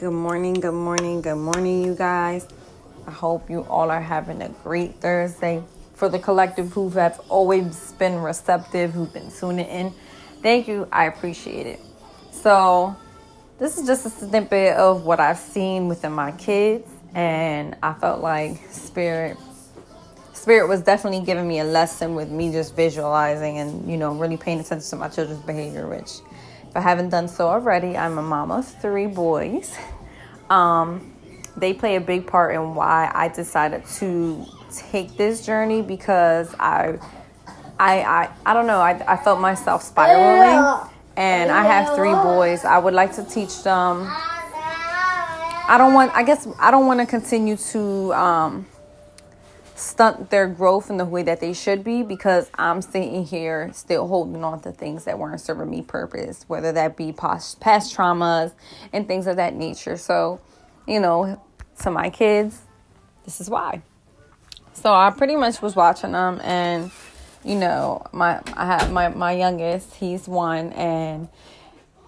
Good morning, good morning, good morning, you guys. I hope you all are having a great Thursday. For the collective who have always been receptive, who've been tuning in, thank you. I appreciate it. So, this is just a snippet of what I've seen within my kids, and I felt like Spirit. Spirit was definitely giving me a lesson with me just visualizing and, you know, really paying attention to my children's behavior, which I haven't done so already, I'm a mama of three boys. Um, they play a big part in why I decided to take this journey because I, I, I, I don't know. I, I felt myself spiraling, and I have three boys. I would like to teach them. I don't want. I guess I don't want to continue to. Um, stunt their growth in the way that they should be because I'm sitting here still holding on to things that weren't serving me purpose, whether that be past, past traumas and things of that nature. So, you know, to my kids, this is why. So I pretty much was watching them and you know, my I have my my youngest, he's one and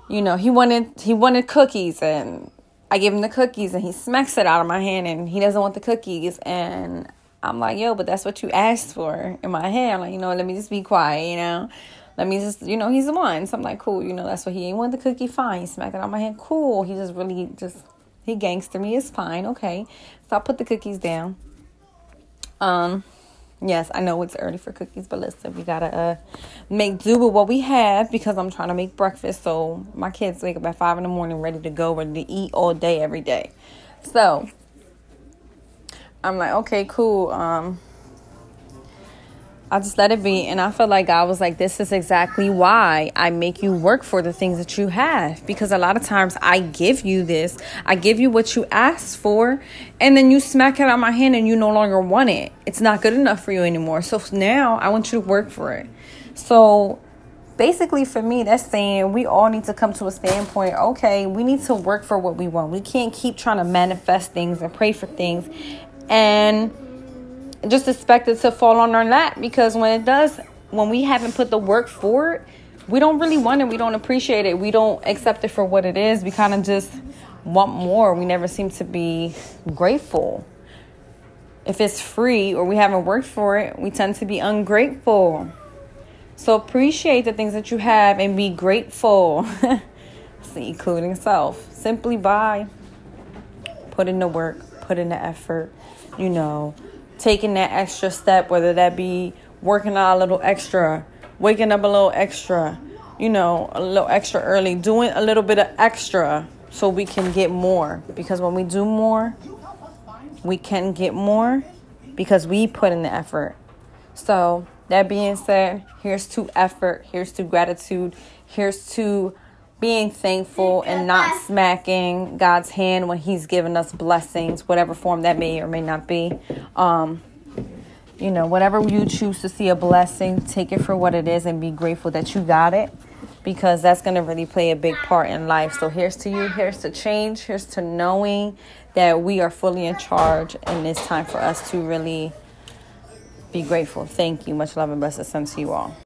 you know, he wanted he wanted cookies and I give him the cookies and he smacks it out of my hand and he doesn't want the cookies and I'm like, yo, but that's what you asked for in my head. I'm like, you know, let me just be quiet, you know. Let me just, you know, he's the one. So I'm like, cool, you know, that's what he ain't want the cookie, fine. He smacked it on my hand, cool. He just really just, he gangster me, it's fine, okay. So I put the cookies down. Um, yes, I know it's early for cookies, but listen, we gotta uh, make do with what we have because I'm trying to make breakfast. So my kids wake up at five in the morning, ready to go, ready to eat all day, every day. So I'm like, okay, cool. Um, I just let it be. And I felt like God was like, this is exactly why I make you work for the things that you have. Because a lot of times I give you this, I give you what you asked for, and then you smack it out my hand and you no longer want it. It's not good enough for you anymore. So now I want you to work for it. So basically for me that's saying we all need to come to a standpoint okay we need to work for what we want we can't keep trying to manifest things and pray for things and just expect it to fall on our lap because when it does, when we haven't put the work forward, we don't really want it. We don't appreciate it. We don't accept it for what it is. We kind of just want more. We never seem to be grateful. If it's free or we haven't worked for it, we tend to be ungrateful. So appreciate the things that you have and be grateful, including self. Simply by putting the work, put in the effort, you know, taking that extra step, whether that be working out a little extra, waking up a little extra, you know, a little extra early, doing a little bit of extra so we can get more. Because when we do more, we can get more because we put in the effort. So, that being said, here's to effort, here's to gratitude, here's to being thankful and not smacking God's hand when He's given us blessings, whatever form that may or may not be. Um, you know, whatever you choose to see a blessing, take it for what it is and be grateful that you got it because that's going to really play a big part in life. So here's to you, here's to change, here's to knowing that we are fully in charge and it's time for us to really be grateful. Thank you. Much love and blessings to you all.